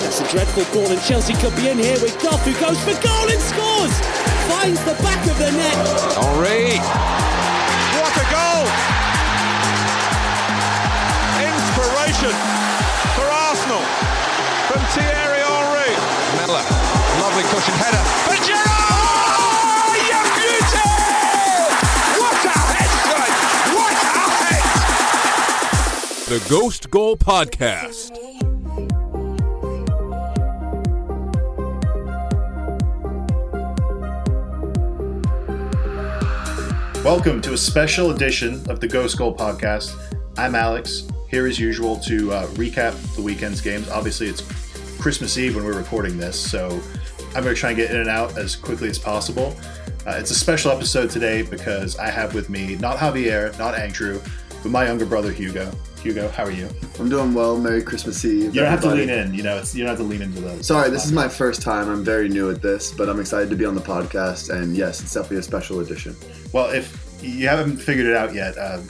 That's a dreadful ball, and Chelsea could be in here with Goff, who goes for goal and scores! Finds the back of the net. Henry. What a goal! Inspiration for Arsenal from Thierry Henry. Miller, lovely cushion header. For Giroud! Oh, you beauty! What a head! What a head! The Ghost Goal Podcast. Welcome to a special edition of the Ghost Goal Podcast. I'm Alex, here as usual to uh, recap the weekend's games. Obviously, it's Christmas Eve when we're recording this, so I'm going to try and get in and out as quickly as possible. Uh, it's a special episode today because I have with me not Javier, not Andrew, but my younger brother Hugo. Hugo, how are you? I'm doing well. Merry Christmas Eve. You don't have to everybody. lean in. You know, it's you don't have to lean into those. Sorry, this is my first time. I'm very new at this, but I'm excited to be on the podcast. And yes, it's definitely a special edition. Well, if you haven't figured it out yet, uh,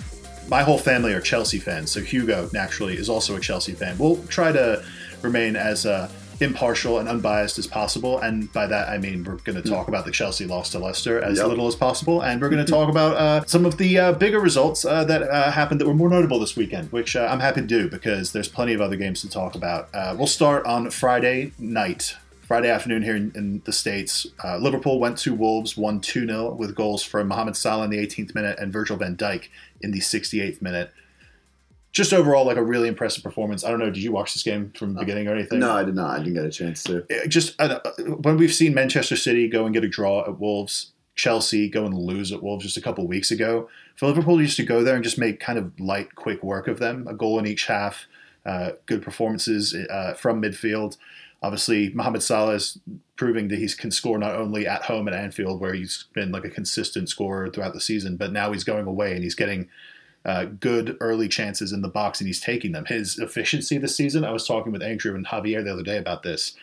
my whole family are Chelsea fans. So Hugo, naturally, is also a Chelsea fan. We'll try to remain as uh, impartial and unbiased as possible. And by that, I mean we're going to talk about the Chelsea loss to Leicester as Yep. little as possible. And we're going to talk about uh, some of the uh, bigger results uh, that uh, happened that were more notable this weekend, which uh, I'm happy to do because there's plenty of other games to talk about. Uh, we'll start on Friday night. Friday afternoon here in, in the States, uh, Liverpool went to Wolves, won 2 0 with goals from Mohamed Salah in the 18th minute and Virgil van Dijk in the 68th minute. Just overall, like a really impressive performance. I don't know, did you watch this game from the beginning or anything? No, I did not. I didn't get a chance to. It just uh, when we've seen Manchester City go and get a draw at Wolves, Chelsea go and lose at Wolves just a couple weeks ago. For Liverpool, used to go there and just make kind of light, quick work of them. A goal in each half, uh, good performances uh, from midfield. Obviously, Mohamed Salah is proving that he can score not only at home at Anfield, where he's been like a consistent scorer throughout the season, but now he's going away and he's getting uh, good early chances in the box and he's taking them. His efficiency this season, I was talking with Andrew and Javier the other day about this,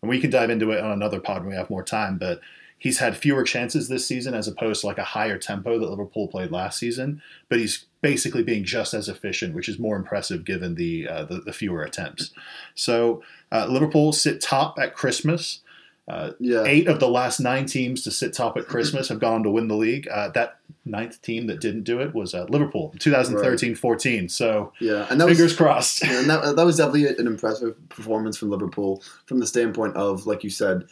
and we can dive into it on another pod when we have more time, but he's had fewer chances this season as opposed to like a higher tempo that Liverpool played last season, but he's basically being just as efficient, which is more impressive given the uh, the, the fewer attempts. So uh, Liverpool sit top at Christmas. Uh, Yeah. Eight of the last nine teams to sit top at Christmas have gone on to win the league. Uh, that ninth team that didn't do it was uh, Liverpool, 2013-14. So Yeah, and that fingers was crossed. and that, that was definitely an impressive performance from Liverpool from the standpoint of, like you said,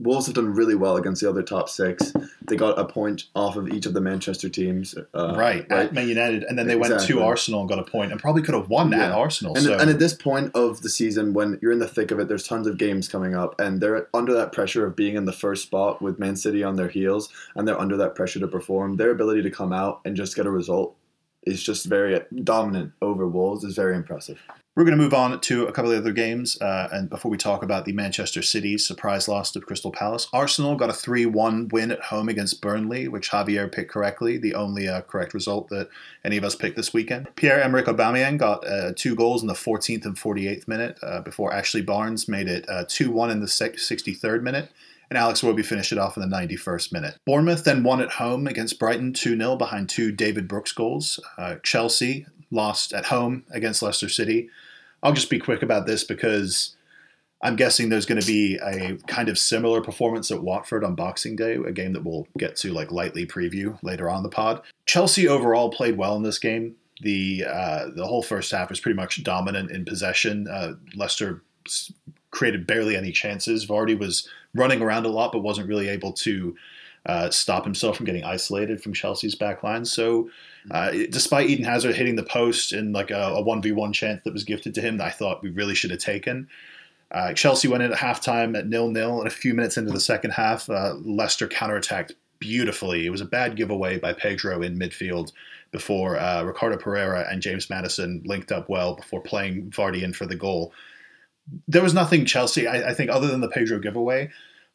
Wolves have done really well against the other top six. They got a point off of each of the Manchester teams. Uh, right, at Man United, and then they went to Arsenal and got a point, and probably could have won at Arsenal. And, so and at this point of the season, when you're in the thick of it, there's tons of games coming up, and they're under that pressure of being in the first spot with Man City on their heels, and they're under that pressure to perform. Their ability to come out and just get a result is just very dominant over Wolves. is very impressive. We're going to move on to a couple of other games. Uh, and before we talk about the Manchester City surprise loss to Crystal Palace, Arsenal got a 3 1 win at home against Burnley, which Javier picked correctly, the only uh, correct result that any of us picked this weekend. Pierre Emerick Aubameyang got uh, two goals in the 14th and 48th minute uh, before Ashley Barnes made it 2 1 in the 63rd minute. And Alex Iwobi finished it off in the 91st minute. Bournemouth then won at home against Brighton 2 0 behind two David Brooks goals. Uh, Chelsea lost at home against Leicester City. I'll just be quick about this because I'm guessing there's going to be a kind of similar performance at Watford on Boxing Day, a game that we'll get to like lightly preview later on the pod. Chelsea overall played well in this game. The uh, the whole first half was pretty much dominant in possession. Uh, Leicester created barely any chances. Vardy was running around a lot, but wasn't really able to uh, stop himself from getting isolated from Chelsea's back line. So, uh, despite Eden Hazard hitting the post in like a, a 1v1 chance that was gifted to him that I thought we really should have taken, uh, Chelsea went in at halftime at nil nil, and a few minutes into the second half, uh, Leicester counterattacked beautifully. It was a bad giveaway by Pedro in midfield before uh, Ricardo Pereira and James Maddison linked up well before playing Vardy in for the goal. There was nothing Chelsea, I, I think, other than the Pedro giveaway.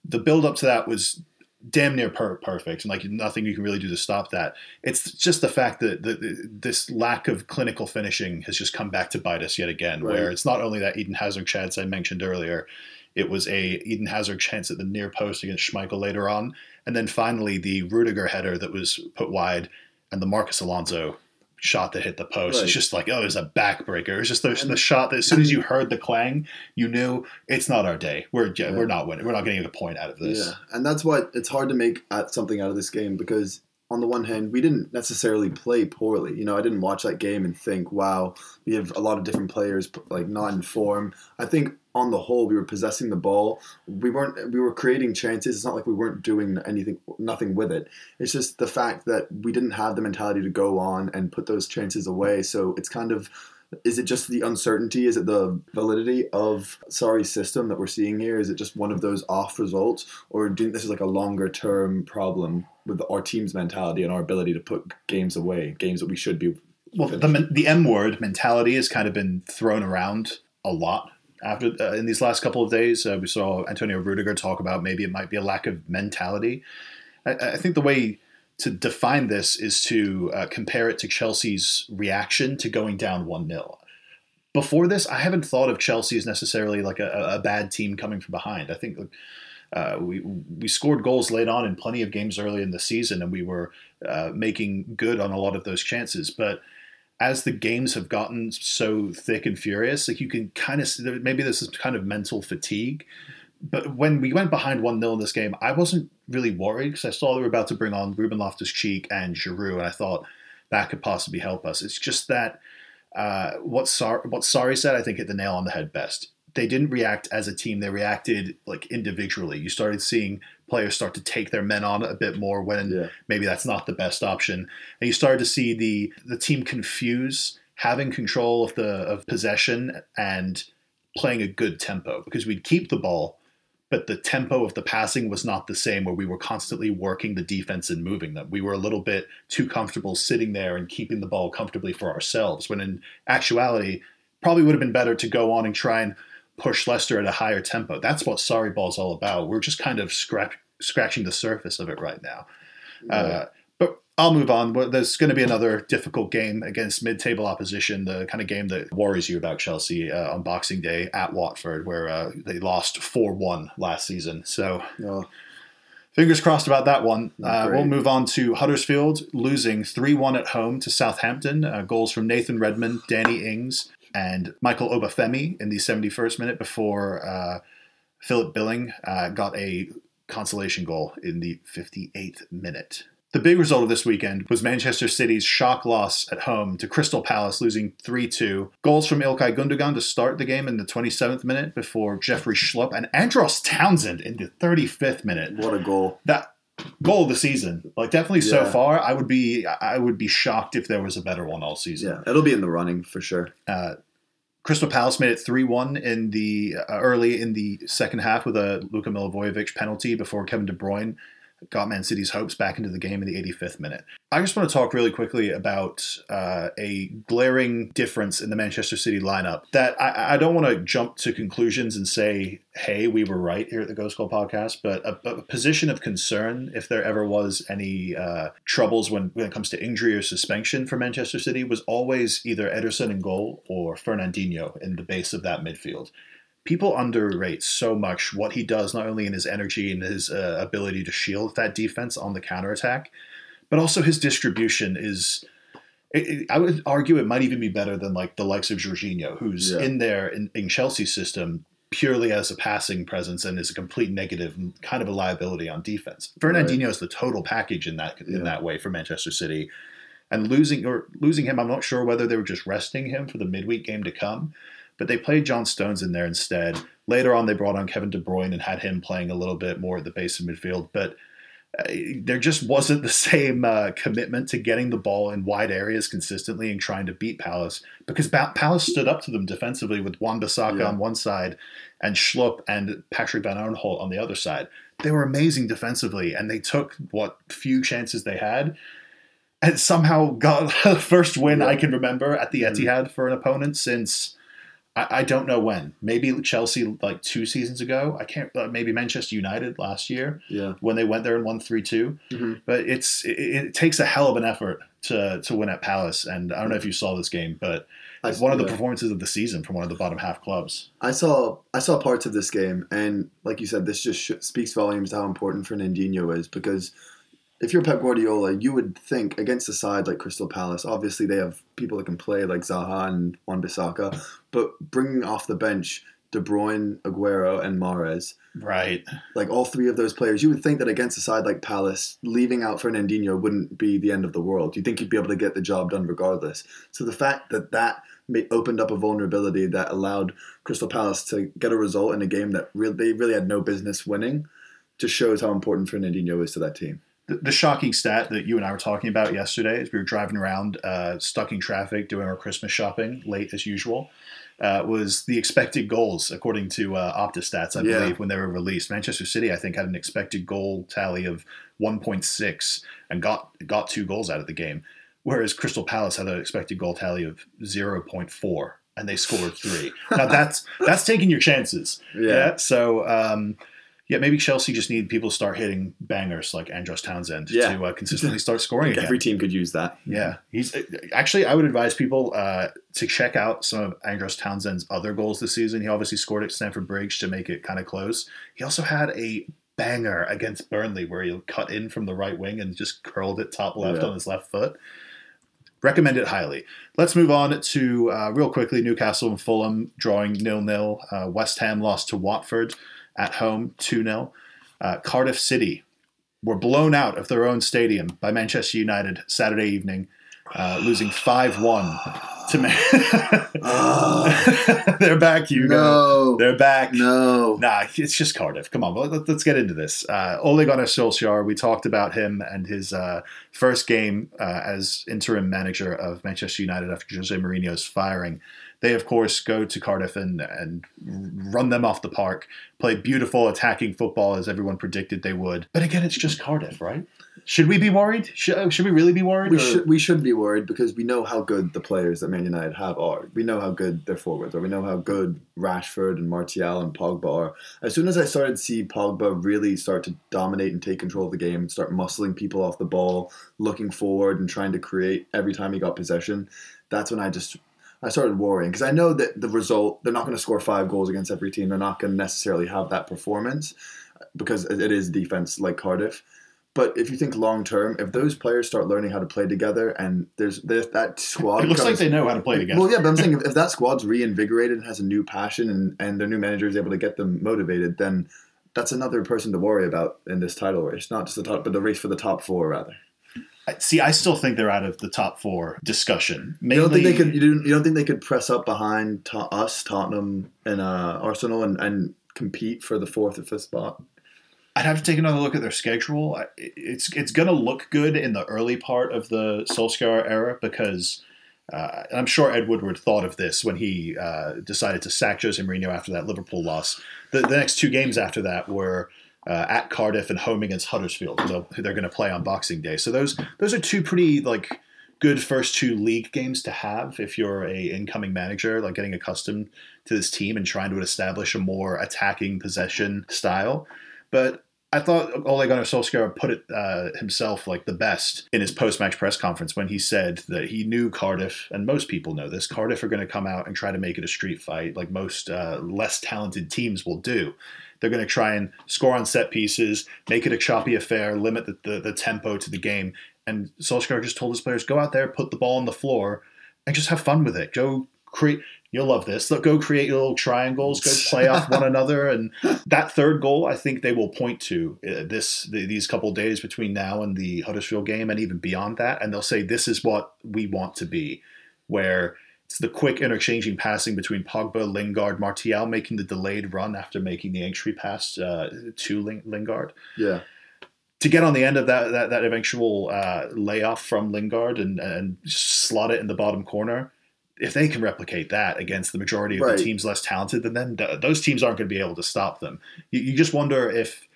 The build up to that was damn near per- perfect, and like nothing you can really do to stop that. It's just the fact that the, the, this lack of clinical finishing has just come back to bite us yet again. Right. Where it's not only that Eden Hazard chance I mentioned earlier, it was a Eden Hazard chance at the near post against Schmeichel later on, and then finally the Rudiger header that was put wide, and the Marcos Alonso shot that hit the post. Right. It's just like, oh, there's a backbreaker. It's just the, the shot that as soon as you heard the clang, you knew it's not our day. We're yeah, Yeah. we're not winning. We're not getting a point out of this. Yeah, and that's why it's hard to make at something out of this game because on the one hand, we didn't necessarily play poorly. You know, I didn't watch that game and think, "Wow, we have a lot of different players like not in form." I think on the whole, we were possessing the ball. We weren't. We were creating chances. It's not like we weren't doing anything, nothing with it. It's just the fact that we didn't have the mentality to go on and put those chances away. So it's kind of is it just the uncertainty? Is it the validity of Sarri system that we're seeing here? Is it just one of those off results, or do you think this is like a longer term problem with our team's mentality and our ability to put games away, games that we should be? Well, the the M word mentality has kind of been thrown around a lot after uh, in these last couple of days. Uh, we saw Antonio Rudiger talk about maybe it might be a lack of mentality. I, I think the way to define this is to uh, compare it to Chelsea's reaction to going down one 0 Before this, I haven't thought of Chelsea as necessarily like a, a bad team coming from behind. I think. Uh, we we scored goals late on in plenty of games early in the season, and we were uh, making good on a lot of those chances. But as the games have gotten so thick and furious, like you can kind of maybe this is kind of mental fatigue. But when we went behind 1 0 in this game, I wasn't really worried because I saw they were about to bring on Ruben Loftus Cheek and Giroud, and I thought that could possibly help us. It's just that uh, what, Sar- what Sarri said, I think, hit the nail on the head best. They didn't react as a team, they reacted like individually. You started seeing players start to take their men on a bit more when Yeah. maybe that's not the best option. And you started to see the the team confuse having control of the of possession and playing a good tempo because we'd keep the ball, but the tempo of the passing was not the same where we were constantly working the defense and moving them. We were a little bit too comfortable sitting there and keeping the ball comfortably for ourselves when in actuality probably would have been better to go on and try and push Leicester at a higher tempo. That's what Sarri ball's all about. We're just kind of scratch, scratching the surface of it right now. Uh, but I'll move on. There's going to be another difficult game against mid-table opposition, the kind of game that worries you about Chelsea uh, on Boxing Day at Watford, where uh, they lost 4-1 last season. So No, fingers crossed about that one. Uh, we'll move on to Huddersfield losing 3-1 at home to Southampton. Uh, goals from Nathan Redmond, Danny Ings, and Michael Obafemi in the 71st minute before uh, Philip Billing uh, got a consolation goal in the 58th minute. The big result of this weekend was Manchester City's shock loss at home to Crystal Palace, losing 3 2. Goals from Ilkay Gundogan to start the game in the 27th minute before Jeffrey Schlupp and Andros Townsend in the 35th minute what a goal! that goal of the season. Like definitely so far, I would be I would be shocked if there was a better one all season. Yeah, it'll be in the running for sure. Uh, Crystal Palace made it three one in the uh, early in the second half with a Luka Milivojevic penalty before Kevin De Bruyne got Man City's hopes back into the game in the 85th minute. I just want to talk really quickly about uh, a glaring difference in the Manchester City lineup that I, I don't want to jump to conclusions and say, hey, we were right here at the Ghost Goal podcast, but a, a position of concern, if there ever was any uh, troubles when, when it comes to injury or suspension for Manchester City, was always either Ederson in goal or Fernandinho in the base of that midfield people underrate so much what he does, not only in his energy and his uh, ability to shield that defense on the counterattack, but also his distribution is. It, it- I would argue it might even be better than like the likes of Jorginho, who's Yeah. in there in, in Chelsea's system purely as a passing presence and is a complete negative and kind of a liability on defense. Fernandinho is the total package in that in Yeah. that way for Manchester City. And losing or losing him, I'm not sure whether they were just resting him for the midweek game to come, but they played John Stones in there instead. Later on, they brought on Kevin De Bruyne and had him playing a little bit more at the base of midfield, but uh, there just wasn't the same uh, commitment to getting the ball in wide areas consistently and trying to beat Palace because ba- Palace stood up to them defensively with Wan Bissaka Yeah. on one side and Schlupp and Patrick Van Aanholt on the other side. They were amazing defensively and they took what few chances they had and somehow got the first win I can remember at the Etihad for an opponent since I, I don't know when. Maybe Chelsea like two seasons ago. I can't. Uh, maybe Manchester United last year Yeah, when they went there and won three Mhm. But it's it, it takes a hell of an effort to to win at Palace. And I don't know if you saw this game, but it's one of the yeah. performances of the season from one of the bottom half clubs. I saw I saw parts of this game, and like you said, this just sh- speaks volumes to how important Fernandinho is because if you're Pep Guardiola, you would think against a side like Crystal Palace, obviously they have people that can play like Zaha and Wan Bissaka, but bringing off the bench De Bruyne, Aguero, and Mahrez. Right. like all three of those players, you would think that against a side like Palace, leaving out Fernandinho wouldn't be the end of the world. You'd think you'd be able to get the job done regardless. So the fact that that opened up a vulnerability that allowed Crystal Palace to get a result in a game that re- they really had no business winning, just shows how important Fernandinho is to that team. The, the shocking stat that you and I were talking about yesterday as we were driving around, uh, stuck in traffic, doing our Christmas shopping late as usual, uh, was the expected goals according to uh, OptaStats, I Yeah. believe, when they were released. Manchester City, I think, had an expected goal tally of 1.6 and got got two goals out of the game, whereas Crystal Palace had an expected goal tally of 0.4 and they scored three. now that's that's taking your chances. Yeah. So. Um, yeah, maybe Chelsea just need people to start hitting bangers like Andros Townsend Yeah. to uh, consistently start scoring again. Every team could use that. Yeah, he's actually. I would advise people uh, to check out some of Andros Townsend's other goals this season. He obviously scored at Stamford Bridge to make it kind of close. He also had a banger against Burnley where he cut in from the right wing and just curled it top left Yeah. on his left foot. Recommend it highly. Let's move on to uh, real quickly Newcastle and Fulham drawing nil nil. Uh, West Ham lost to Watford at home two 0 uh, Cardiff City were blown out of their own stadium by Manchester United Saturday evening, uh, losing 5 1 to Man. They're back, Hugo. No. They're back. No. Nah, it's just Cardiff. Come on, let, let's get into this. Uh, Ole Gunnar Solskjaer, we talked about him and his uh, first game uh, as interim manager of Manchester United after Jose Mourinho's firing. They, of course, go to Cardiff and, and run them off the park, play beautiful attacking football as everyone predicted they would. But again, it's just Cardiff, right? Should we be worried? Should, oh, should we really be worried? We or- should we should be worried because we know how good the players that Man United have are. We know how good their forwards are. We know how good Rashford and Martial and Pogba are. As soon as I started to see Pogba really start to dominate and take control of the game and start muscling people off the ball, looking forward and trying to create every time he got possession, that's when I just I started worrying because I know that the result they're not going to score five goals against every team. They're not going to necessarily have that performance because it is defense like Cardiff. But if you think long term, if those players start learning how to play together and there's, there's that squad, it looks like they know how to play together. well, yeah, but I'm saying if, if that squad's reinvigorated and has a new passion and, and their new manager is able to get them motivated, then that's another person to worry about in this title race. Not just the top, but the race for the top four, rather. See, I still think they're out of the top four discussion. You don't think they could? You don't, you don't think they could press up behind to, us, Tottenham, and uh, Arsenal, and, and compete for the fourth or fifth spot? I'd have to take another look at their schedule. It's it's going to look good in the early part of the Solskjaer era because uh, I'm sure Ed Woodward thought of this when he uh, decided to sack Jose Mourinho after that Liverpool loss. The, the next two games after that were uh, at Cardiff and home against Huddersfield, who they're going to play on Boxing Day. So those those are two pretty like good first two league games to have if you're a incoming manager, like getting accustomed to this team and trying to establish a more attacking possession style. But I thought Ole Gunnar Solskjaer put it uh, himself like the best in his post-match press conference when he said that he knew Cardiff, and most people know this. Cardiff are going to come out and try to make it a street fight, like most uh, less talented teams will do. They're going to try and score on set pieces, make it a choppy affair, limit the, the, the tempo to the game. And Solskjaer just told his players, go out there, put the ball on the floor, and just have fun with it. Go create. You'll love this. Look, go create your little triangles. Go play off one another, and that third goal, I think they will point to uh, this the, these couple days between now and the Huddersfield game, and even beyond that, and they'll say this is what we want to be, where it's the quick interchanging passing between Pogba, Lingard, Martial making the delayed run after making the entry pass uh, to Ling- Lingard Yeah. to get on the end of that that, that eventual uh, layoff from Lingard and, and slot it in the bottom corner. If they can replicate that against the majority of Right. the teams less talented than them, th- those teams aren't going to be able to stop them. You, you just wonder if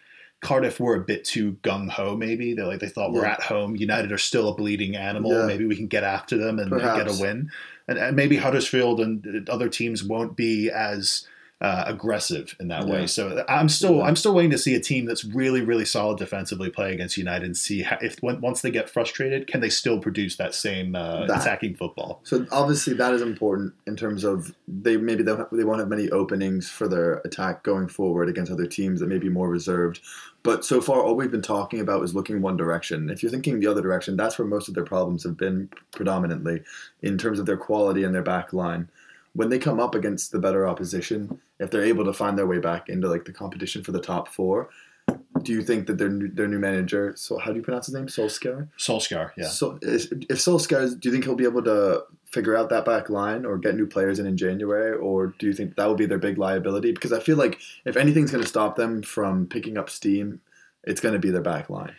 Cardiff were a bit too gung ho. Maybe they like they thought we're at home. United are still a bleeding animal. Yeah. Maybe we can get after them and, and get a win. And, and maybe Huddersfield and uh, other teams won't be as uh, aggressive in that Yeah. way. So I'm still Yeah. I'm still waiting to see a team that's really really solid defensively play against United and see how, if when, once they get frustrated, can they still produce that same uh, That. attacking football? So obviously that is important in terms of they maybe they won't have many openings for their attack going forward against other teams that may be more reserved. But so far, all we've been talking about is looking one direction. If you're thinking the other direction, that's where most of their problems have been predominantly in terms of their quality and their back line. When they come up against the better opposition, if they're able to find their way back into like the competition for the top four, do you think that their new, their new manager, so how do you pronounce his name, Solskjaer? Solskjaer, yeah. So is, if Solskjaer, do you think he'll be able to figure out that back line or get new players in in January, or do you think that will be their big liability? Because I feel like if anything's going to stop them from picking up steam, it's going to be their back line.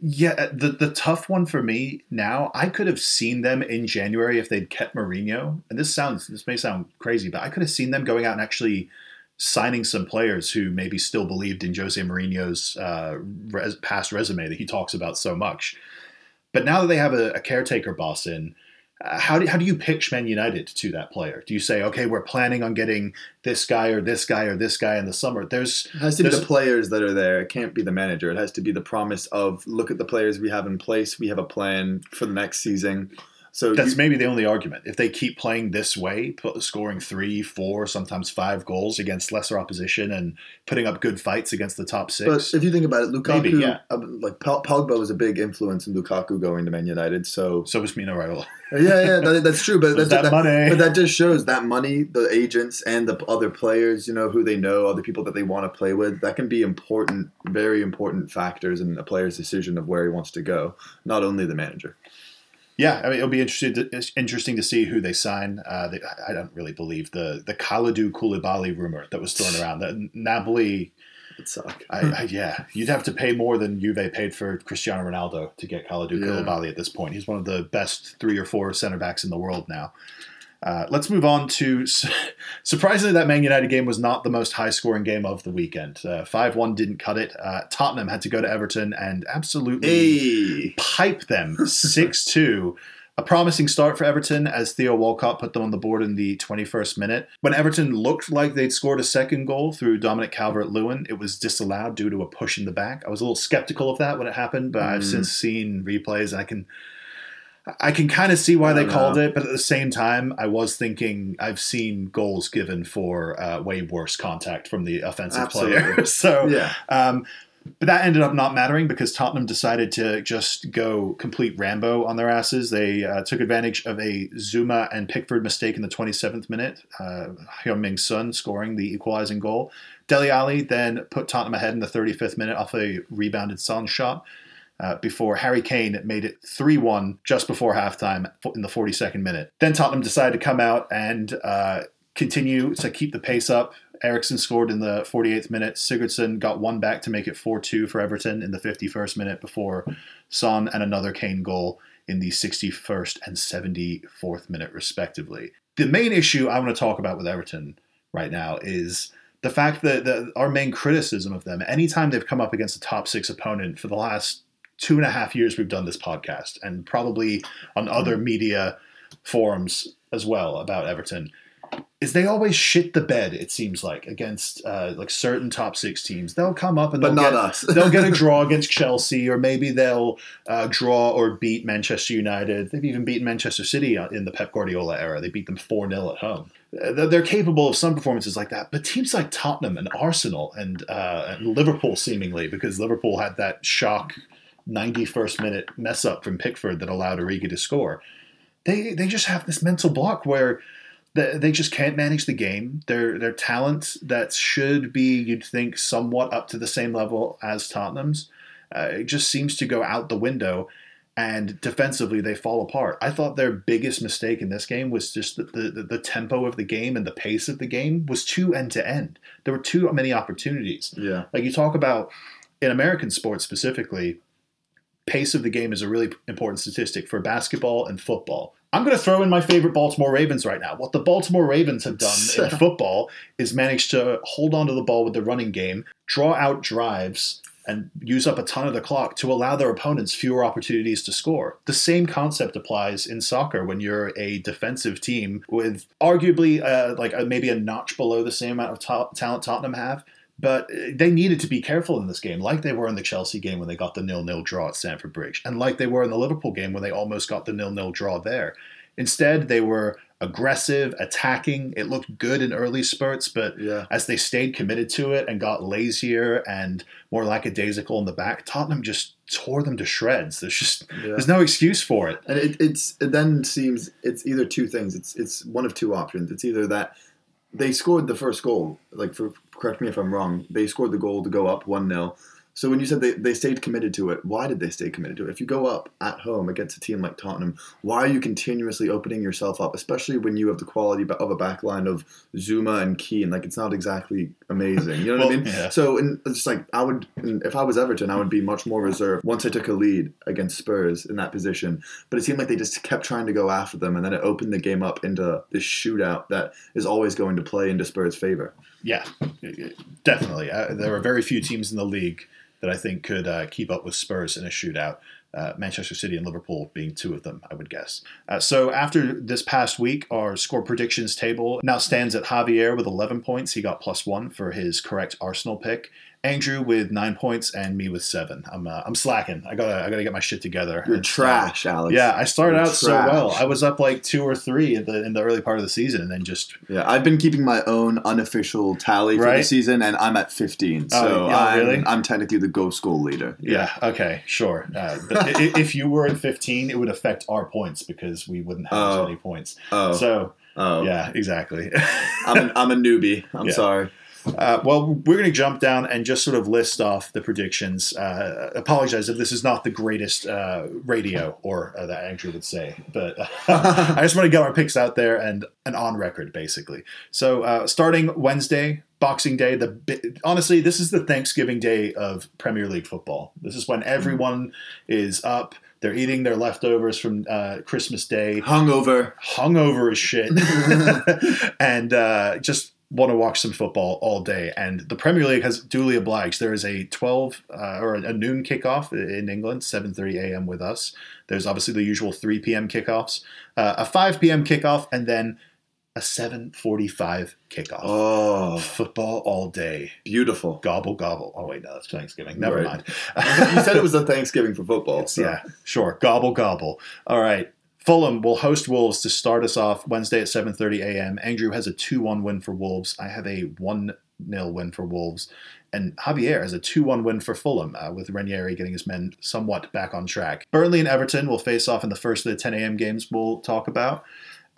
Yeah, uh, the the tough one for me now, I could have seen them in January if they'd kept Mourinho. And this sounds this may sound crazy, but I could have seen them going out and actually signing some players who maybe still believed in Jose Mourinho's uh, res, past resume that he talks about so much. But now that they have a, a caretaker boss in, Uh, how do how do you pitch Man United to that player? Do you say, okay, we're planning on getting this guy or this guy or this guy in the summer? There's It has to be There's- the players that are there. It can't be the manager. It has to be the promise of look at the players we have in place. We have a plan for the next season. So That's you- maybe the only argument. If they keep playing this way, scoring three, four, sometimes five goals against lesser opposition and putting up good fights against the top six. But if you think about it, Lukaku, Maybe, yeah. uh, like Pog- Pogba was a big influence in Lukaku going to Man United. So so was Mino Raiola. yeah, yeah, that, that's true. But So that that, money. but that just shows that money, the agents and the other players, you know, who they know, other people that they want to play with, that can be important, very important factors in a player's decision of where he wants to go. Not only the manager. Yeah, I mean, it'll be interesting to, interesting to see who they sign. Uh, they, I don't really believe the the Kalidou Koulibaly rumor that was thrown around. That Napoli, It suck. I, I, yeah, you'd have to pay more than Juve paid for Cristiano Ronaldo to get Kalidou Yeah. Koulibaly at this point. He's one of the best three or four center backs in the world now. Uh, let's move on to surprisingly that Man United game was not the most high scoring game of the weekend. Five one didn't cut it. Uh, Tottenham had to go to Everton and absolutely hey, pipe them 6 2. A promising start for Everton as Theo Walcott put them on the board in the 21st minute. When Everton looked like they'd scored a second goal through Dominic Calvert Lewin, it was disallowed due to a push in the back. I was a little skeptical of that when it happened, but I've Mm. since seen replays and I can. I can kind of see why they don't called know. it, but at the same time, I was thinking I've seen goals given for uh, way worse contact from the offensive player. So, yeah, um, but that ended up not mattering because Tottenham decided to just go complete Rambo on their asses. They uh, took advantage of a Zouma and Pickford mistake in the 27th minute. Uh, Heung-Min Son scoring the equalizing goal. Dele Alli then put Tottenham ahead in the 35th minute off a rebounded Son shot. Uh, before Harry Kane made it 3 1 just before halftime in the 42nd minute. Then Tottenham decided to come out and uh, continue to keep the pace up. Eriksen scored in the 48th minute. Sigurdsson got one back to make it 4 2 for Everton in the 51st minute before Son and another Kane goal in the 61st and 74th minute, respectively. The main issue I want to talk about with Everton right now is the fact that the, our main criticism of them, anytime they've come up against a top six opponent for the last two and a half years we've done this podcast, and probably on other media forums as well about Everton, is they always shit the bed. It seems like against uh, like certain top six teams, they'll come up and but they'll not get, us. they'll get a draw against Chelsea, or maybe they'll uh, draw or beat Manchester United. They've even beaten Manchester City in the Pep Guardiola era. They beat them 4 0 at home. Uh, They're capable of some performances like that, but teams like Tottenham and Arsenal and, uh, and Liverpool, seemingly, because Liverpool had that shock 91st minute mess up from Pickford that allowed Origi to score, they, they just have this mental block where they, they just can't manage the game. Their their talent that should be, you'd think, somewhat up to the same level as Tottenham's, uh, it just seems to go out the window. And defensively, they fall apart. I thought their biggest mistake in this game was just the, the, the tempo of the game and the pace of the game was too end to end. There were too many opportunities. yeah, Like you talk about in American sports specifically, pace of the game is a really important statistic for basketball and football. I'm going to throw in my favorite Baltimore Ravens right now. What the Baltimore Ravens have done in football is managed to hold on to the ball with the running game, draw out drives, and use up a ton of the clock to allow their opponents fewer opportunities to score. The same concept applies in soccer when you're a defensive team with arguably uh, like a, maybe a notch below the same amount of ta- talent Tottenham have. But uh, they needed to be careful in this game, like they were in the Chelsea game when they got the nil-nil draw at Stamford Bridge, and like they were in the Liverpool game when they almost got the nil-nil draw there. Instead, they were aggressive, attacking. It looked good in early spurts, but Yeah. as they stayed committed to it and got lazier and more lackadaisical in the back, Tottenham just tore them to shreds. There's just Yeah. there's no excuse for it. And it, it's it then seems it's either two things. It's it's one of two options. It's either that they scored the first goal. Like for correct me if I'm wrong. They scored the goal to go up one 0 So when you said they, they stayed committed to it, why did they stay committed to it? If you go up at home against a team like Tottenham, why are you continuously opening yourself up? Especially when you have the quality of a backline of Zouma and Keane. Like it's not exactly amazing. You know what I mean? yeah. So and it's like I would, if I was Everton, I would be much more reserved once I took a lead against Spurs in that position. But it seemed like they just kept trying to go after them, and then it opened the game up into this shootout that is always going to play into Spurs' favor. Yeah, definitely. Uh, there are very few teams in the league that I think could uh, keep up with Spurs in a shootout. Uh, Manchester City and Liverpool being two of them, I would guess. Uh, so after this past week, our score predictions table now stands at Javier with 11 points. He got plus one for his correct Arsenal pick. Andrew with nine points and me with seven. I'm uh, I'm slacking. I gotta I gotta get my shit together. You're And, trash, Alex. Yeah, I started You're out so well. I was up like two or three in the in the early part of the season, and then just Yeah, I've been keeping my own unofficial tally for the season, and I'm at 15. Oh, So yeah, I'm, really? I'm technically the ghost goal leader. Yeah. Okay. Sure. Uh, but i- i- if you were at 15, it would affect our points because we wouldn't have as Oh. many points. Oh, So oh. yeah, exactly. I'm, a, I'm a newbie. I'm Yeah. sorry. Uh, well, we're going to jump down and just sort of list off the predictions. Uh, apologize if this is not the greatest uh, radio, or uh, that Andrew would say, but I just want to get our picks out there and and on record, basically. So uh, starting Wednesday. Boxing Day, the honestly, this is the Thanksgiving Day of Premier League football. This is when everyone is up. They're eating their leftovers from uh, Christmas Day, Hungover. hungover as shit, and uh, just want to watch some football all day. And the Premier League has duly obliged. There is a 12 uh, or a noon kickoff in England, 7:30 a.m. with us. There's obviously the usual 3 p.m. kickoffs, uh, a 5 p.m. kickoff, and then a 7:45 kickoff. Oh, Football all day. beautiful. Gobble gobble. Oh wait, no, that's Thanksgiving. Never Right. mind. you said it was a Thanksgiving for football. So. Yeah, sure. Gobble gobble. All right. Fulham will host Wolves to start us off Wednesday at 7:30 a.m. Andrew has a 2-1 win for Wolves. I have a 1-0 win for Wolves. And Javier has a 2-1 win for Fulham, uh, with Ranieri getting his men somewhat back on track. Burnley and Everton will face off in the first of the 10 a.m. games we'll talk about.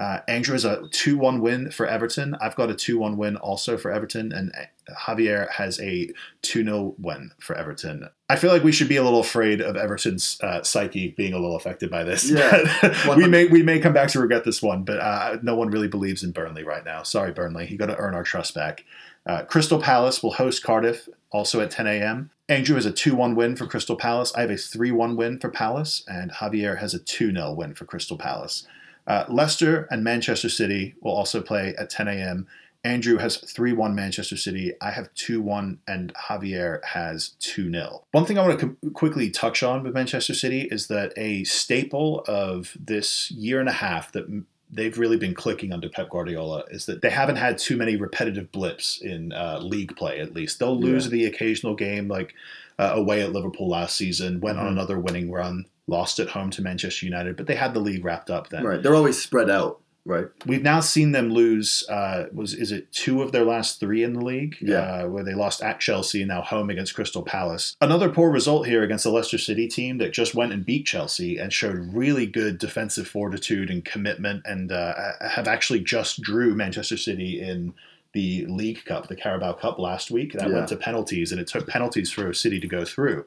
Uh, Andrew has a 2-1 win for Everton. I've got a 2-1 win also for Everton, and Javier has a 2-0 win for Everton. I feel like we should be a little afraid of Everton's uh, psyche being a little affected by this. Yeah. we may we may come back to regret this one, but uh, no one really believes in Burnley right now. Sorry, Burnley, you got to earn our trust back. Uh, Crystal Palace will host Cardiff also at 10 a.m. Andrew has a 2-1 win for Crystal Palace. I have a 3-1 win for Palace, and Javier has a 2-0 win for Crystal Palace. Uh, Leicester and Manchester City will also play at 10 a.m. Andrew has 3 1 Manchester City. I have 2 1, and Javier has 2 0. One thing I want to co- quickly touch on with Manchester City is that a staple of this year and a half that they've really been clicking under Pep Guardiola is that they haven't had too many repetitive blips in uh, league play, at least. They'll lose Yeah. the occasional game, like uh, away at Liverpool last season, went on Mhm. another winning run, lost at home to Manchester United, but they had the league wrapped up then. Right. They're always spread out. Right. We've now seen them lose. Uh, was is it two of their last three in the league? Yeah. Uh, where they lost at Chelsea, now home against Crystal Palace. Another poor result here against the Leicester City team that just went and beat Chelsea and showed really good defensive fortitude and commitment, and uh, have actually just drew Manchester City in the League Cup, the Carabao Cup last week. That Yeah. went to penalties, and it took penalties for City to go through.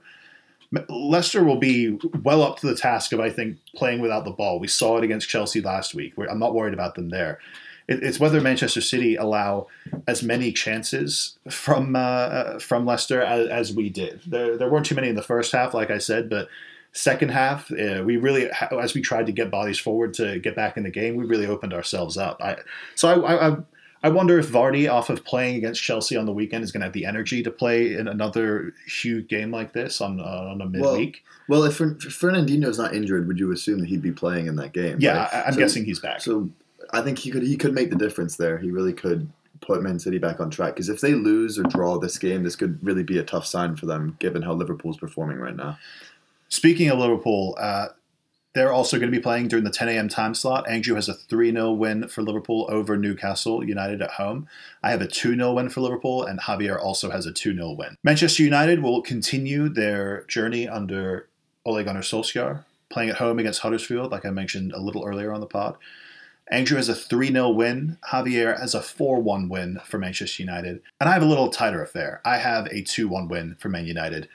Leicester will be well up to the task of, I think, playing without the ball. We saw it against Chelsea last week. I'm not worried about them there. It's whether Manchester City allow as many chances from uh, from Leicester as, as we did. There, there weren't too many in the first half, like I said, but second half, uh, we really, as we tried to get bodies forward to get back in the game, we really opened ourselves up. I, so I, I, I wonder if Vardy, off of playing against Chelsea on the weekend, is going to have the energy to play in another huge game like this on uh, on a midweek. Well, if, Fer- if Fernandinho's not injured, would you assume that he'd be playing in that game? yeah, right? I, I'm So- guessing he's back. So I think he could he could make the difference there. He really could put Man City back on track because if they lose or draw this game, this could really be a tough sign for them, given how Liverpool's performing right now. Speaking of Liverpool, uh, they're also going to be playing during the 10 a.m. time slot. Andrew has a 3 0 win for Liverpool over Newcastle United at home. I have a 2 0 win for Liverpool, and Javier also has a 2 0 win. Manchester United will continue their journey under Ole Gunnar Solskjaer, playing at home against Huddersfield, like I mentioned a little earlier on the pod. Andrew has a 3 0 win. Javier has a 4 1 win for Manchester United. And I have a little tighter affair. I have a 2 1 win for Man United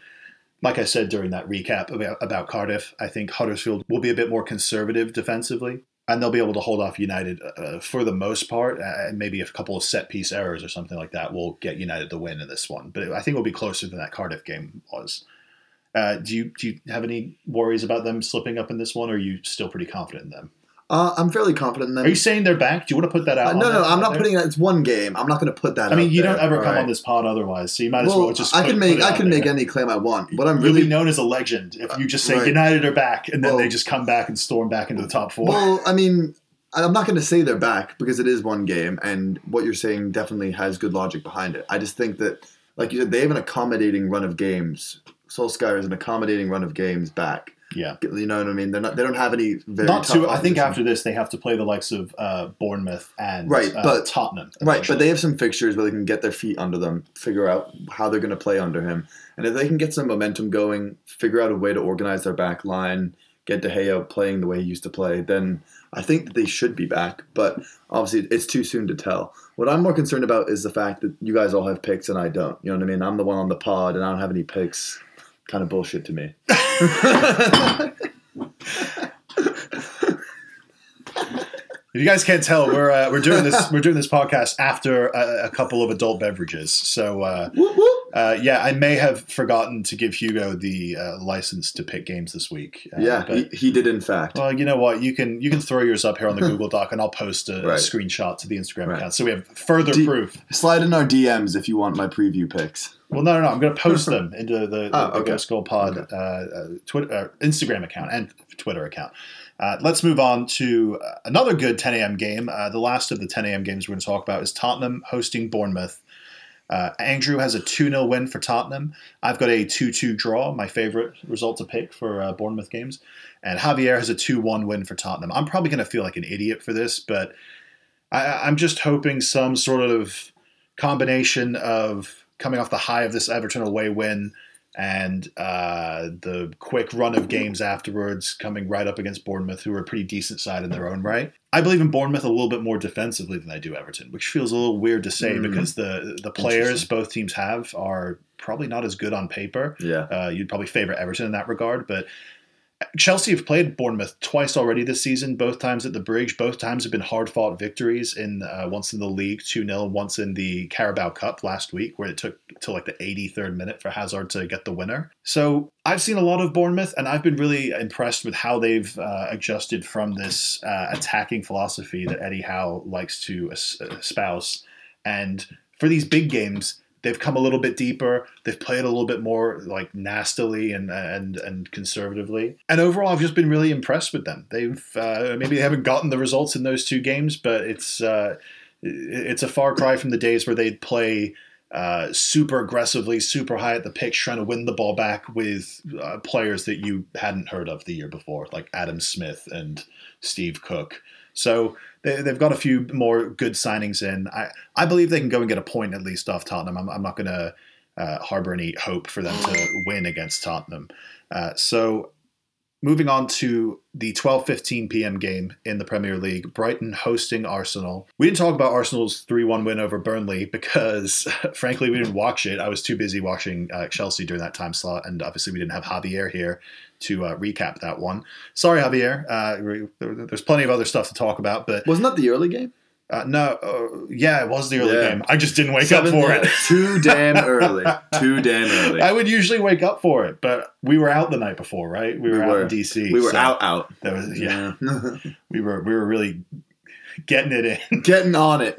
like I said during that recap about, Cardiff, I think Huddersfield will be a bit more conservative defensively, and they'll be able to hold off United uh, for the most part. uh, And maybe a couple of set piece errors or something like that will get United the win in this one. But I think it'll be closer than that Cardiff game was. Uh, do you do you have any worries about them slipping up in this one, or are you still pretty confident in them? Uh, I'm fairly confident in them. Are you saying they're back? Do you want to put that out? Uh, no, no, I'm not there? putting that. It's one game. I'm not going to put that. Out. I mean, out you there, don't ever come alright? on this pod otherwise, so you might as well, Well, just. I can make put it I out can make there. any claim I want. but I'm You'll really known as a legend if you just say Right. United are back and then Well- they just come back and storm back into the top four. Well, I mean, I'm not going to say they're back because it is one game, and what you're saying definitely has good logic behind it. I just think that, like you said, they have an accommodating run of games. Solskjaer is an accommodating run of games back. Yeah. You know what I mean? They're not. They don't have any very Not too. I think after this they have to play the likes of uh, Bournemouth and Right, uh, but- Tottenham. Right, but they have some fixtures where they can get their feet under them, figure out how they're going to play under him, and if they can get some momentum going, figure out a way to organize their back line, get De Gea playing the way he used to play, then I think that they should be back. But obviously, it's too soon to tell. What I'm more concerned about is the fact that you guys all have picks and I don't. You know what I mean? I'm the one on the pod and I don't have any picks. Kind of bullshit to me. If you guys can't tell, we're uh, we're doing this we're doing this podcast after a, a couple of adult beverages. So uh, uh, yeah, I may have forgotten to give Hugo the uh, license to pick games this week. Uh, yeah, but, he, he did in fact. well, you know what? You can you can throw yours up here on the Google Doc, and I'll post a, a Right. screenshot to the Instagram Right. account, so we have further Do- proof. Slide in our DMs if you want my preview picks. Well, no, no, no. I'm going to post them into the, the, Oh, the okay. Ghost Goal Pod Okay. uh, uh, Twitter, uh, Instagram account and Twitter account. Uh, let's move on to uh, another good 10 a.m. game. Uh, the last of the 10 a.m. games we're going to talk about is Tottenham hosting Bournemouth. Uh, Andrew has a 2 0 win for Tottenham. I've got a 2 2 draw, my favorite result to pick for uh, Bournemouth games. And Javier has a 2 1 win for Tottenham. I'm probably going to feel like an idiot for this, but I, I'm just hoping some sort of combination of coming off the high of this Everton away win and uh, the quick run of games afterwards, coming right up against Bournemouth, who are a pretty decent side in their own right. I believe in Bournemouth a little bit more defensively than I do Everton, which feels a little weird to say Mm. because the the players both teams have are probably not as good on paper. Yeah. Uh, you'd probably favor Everton in that regard, but Chelsea have played Bournemouth twice already this season, both times at the Bridge. Both times have been hard fought victories. In uh, once in the league, two 0 once in the Carabao Cup last week, where it took till like the 83rd minute for Hazard to get the winner. So I've seen a lot of Bournemouth, and I've been really impressed with how they've uh, adjusted from this uh, attacking philosophy that Eddie Howe likes to espouse. And for these big games, they've come a little bit deeper. They've played a little bit more like nastily and and and conservatively. And overall, I've just been really impressed with them. They've uh, maybe they haven't gotten the results in those two games, but it's uh, it's a far cry from the days where they'd play. Uh, super aggressively, super high at the pitch, trying to win the ball back with uh, players that you hadn't heard of the year before, like Adam Smith and Steve Cook. So they, they've got a few more good signings in. I, I believe they can go and get a point at least off Tottenham. I'm, I'm not going to uh, harbor any hope for them to win against Tottenham. Uh, so moving on to the 12:15 p.m. game in the Premier League, Brighton hosting Arsenal. We didn't talk about Arsenal's 3-1 win over Burnley because, frankly, we didn't watch it. I was too busy watching uh, Chelsea during that time slot, and obviously we didn't have Javier here to uh, recap that one. Sorry, Javier. Uh, there- there's plenty of other stuff to talk about, but Wasn't that the early game? uh, no, uh, yeah, it was the early Yeah. game. I just didn't wake Seven- up for yeah, it. Too damn early. Too damn early. I would usually wake up for it, but we were out the night before, right? We were, We out were. in DC. we were so out, out. That was, yeah, Yeah. we were we were really getting it in Getting on it.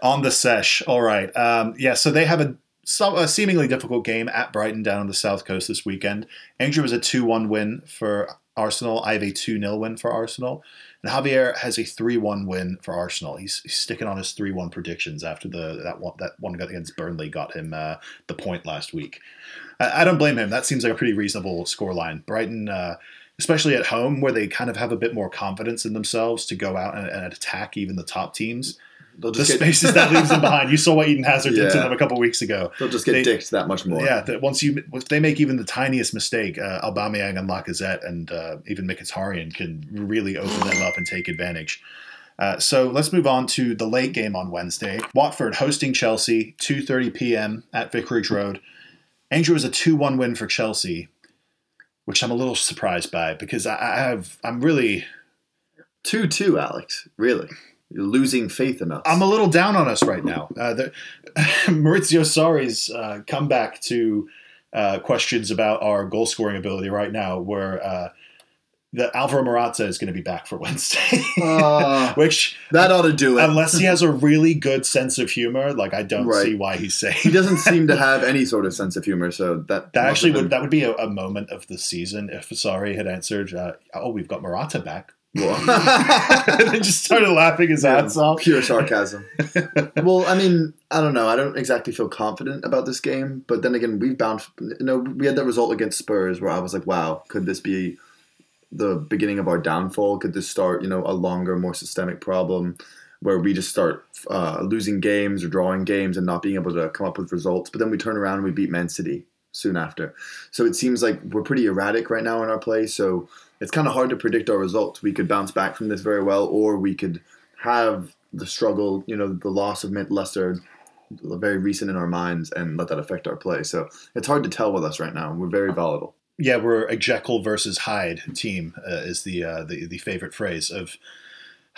on the sesh. All right. Um, yeah, so they have a, some, a seemingly difficult game at Brighton down on the south coast this weekend. Andrew was a 2 1 win for Arsenal. I have a 2 0 win for Arsenal. And Javier has a 3 1 win for Arsenal. He's, he's sticking on his 3 1 predictions after the that one, that one against Burnley got him uh, the point last week. I, I, don't blame him. That seems like a pretty reasonable scoreline. Brighton. Uh, especially at home where they kind of have a bit more confidence in themselves to go out and, and attack even the top teams. The get, spaces that leaves them behind. You saw what Eden Hazard did to them a couple weeks ago. they'll just get they- dicked that much more. Yeah, that once you if they make even the tiniest mistake, uh, Aubameyang and Lacazette and uh, even Mkhitaryan can really open them up and take advantage. Uh, so let's move on to the late game on Wednesday. Watford hosting Chelsea, 2:30 p.m. at Vicarage Road. Andrew was a 2-1 win for Chelsea, which I'm a little surprised by because I, I have I'm really Two two, Alex. Really, you're losing faith in us. I'm a little down on us right now. Uh, the, Maurizio Sarri's uh, comeback to uh, questions about our goal scoring ability right now, where uh, the Alvaro Morata is going to be back for Wednesday, Uh, which that ought to do it. unless he has a really good sense of humor, like I don't Right. see why he's saying he doesn't seem to have any sort of sense of humor, so that that. Actually, would that would be a, a moment of the season if Sarri had answered, uh, "Oh, we've got Morata back," and then just started laughing his ass off. Pure sarcasm. well, I mean, I don't know. I don't exactly feel confident about this game, but then again, we've bounced. You know, we had that result against Spurs where I was like, "Wow, could this be the beginning of our downfall? Could this start, you know, a longer, more systemic problem where we just start uh, losing games or drawing games and not being able to come up with results?" But then we turn around and we beat Man City soon after. So it seems like we're pretty erratic right now in our play. So it's kind of hard to predict our results. We could bounce back from this very well, or we could have the struggle, you know, the loss of Mint Leicester very recent in our minds and let that affect our play. So it's hard to tell with us right now. We're very volatile. yeah, we're a Jekyll versus Hyde team uh, is the, uh, the the favorite phrase of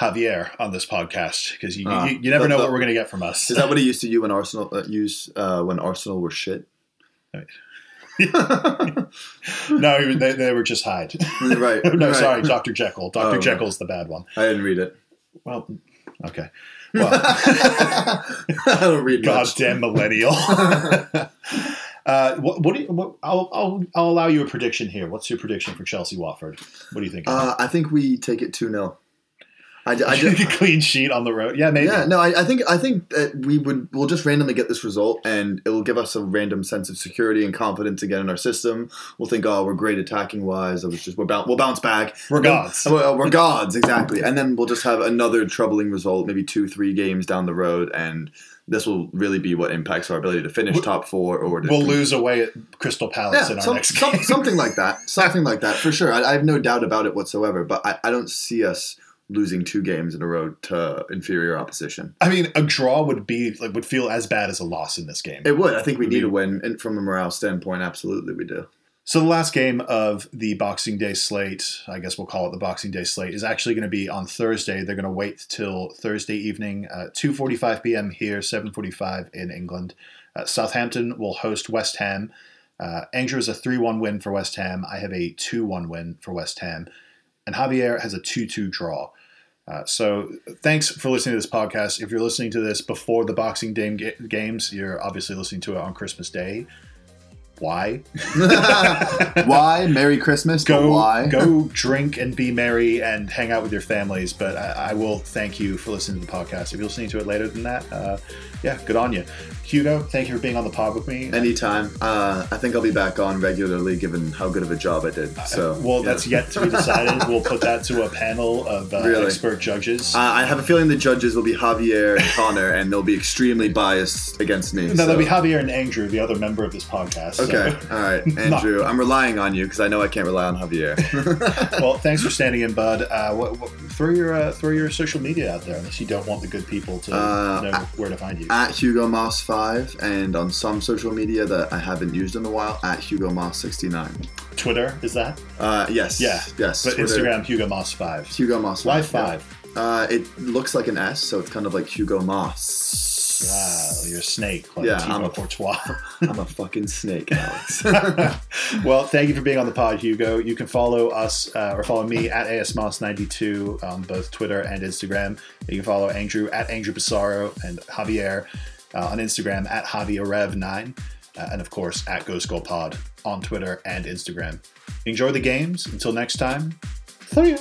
Javier on this podcast because you, Ah, you, you never the- know the- what we're going to get from us. Is that what he used to you when Arsenal uh, use uh, when Arsenal were shit? no, they, they were just Hyde. right. no, right. sorry, Doctor Jekyll. Doctor Oh, Jekyll's the bad one. I didn't read it. Well, okay. Well, I don't read goddamn millennial. uh, what, what do you? What, I'll, I'll I'll allow you a prediction here. What's your prediction for Chelsea Watford? What do you think? Uh, I think we take it two 0 I, I just, a clean sheet on the road. Yeah, maybe. yeah, no, I, I think I think that we would we'll just randomly get this result, and it will give us a random sense of security and confidence again in our system. We'll think, oh, we're great attacking wise. Was just we're boun we'll bounce back. We're gods. We're, we're gods, exactly. And then we'll just have another troubling result, maybe two, three games down the road, and this will really be what impacts our ability to finish top four or to We'll lose away at Crystal Palace in Yeah, our some, next some- something like that. Something like that for sure. I, I have no doubt about it whatsoever. But I, I don't see us losing two games in a row to inferior opposition. I mean, a draw would be like would feel as bad as a loss in this game. It would. I think we need a win, and from a morale standpoint, absolutely we do. So the last game of the Boxing Day slate, I guess we'll call it the Boxing Day slate, is actually going to be on Thursday. They're going to wait till Thursday evening, uh, 2:45 p.m. here, 7:45 in England. Uh, Southampton will host West Ham. Uh, Andrew is a 3-1 win for West Ham. I have a 2-1 win for West Ham, and Javier has a 2-2 draw. Uh, so thanks for listening to this podcast. If you're listening to this before the Boxing Day ga- games, you're obviously listening to it on Christmas Day. Why? why? Merry Christmas. go why? go drink and be merry and hang out with your families. But I, I will thank you for listening to the podcast. If you're listening to it later than that, uh, yeah, good on you, Hugo. Thank you for being on the pod with me. Anytime. Uh, I think I'll be back on regularly, given how good of a job I did. So, well, yeah. that's yet to be decided. we'll put that to a panel of uh, Really? expert judges. Uh, I have a feeling the judges will be Javier and Connor, and they'll be extremely biased against me. no, so- that'll be Javier and Andrew, the other member of this podcast. So- Okay, all right, Andrew. I'm relying on you because I know I can't rely on Javier. well, thanks for standing in, Bud. Uh, what, what, throw your uh, throw your social media out there, unless you don't want the good people to Uh, know where to find you. at Hugo Moss five, and on some social media that I haven't used in a while, at Hugo Moss sixty nine. Twitter is that? Uh, yes, Yeah, yes. But Twitter, Instagram, Hugo Moss five. Hugo Moss Why yeah. five? Uh, it looks like an S, so it's kind of like Hugo Moss. Ah, you're a snake, like Yeah, I'm a- Courtois. I'm a fucking snake, Alex. well, thank you for being on the pod, Hugo. You can follow us uh, or follow me at ASMoss92 on both Twitter and Instagram. You can follow Andrew at Andrew Pissarro and Javier uh, on Instagram at JavieRev9. Uh, and of course, at Ghost Goal Pod on Twitter and Instagram. Enjoy the games. Until next time, see ya.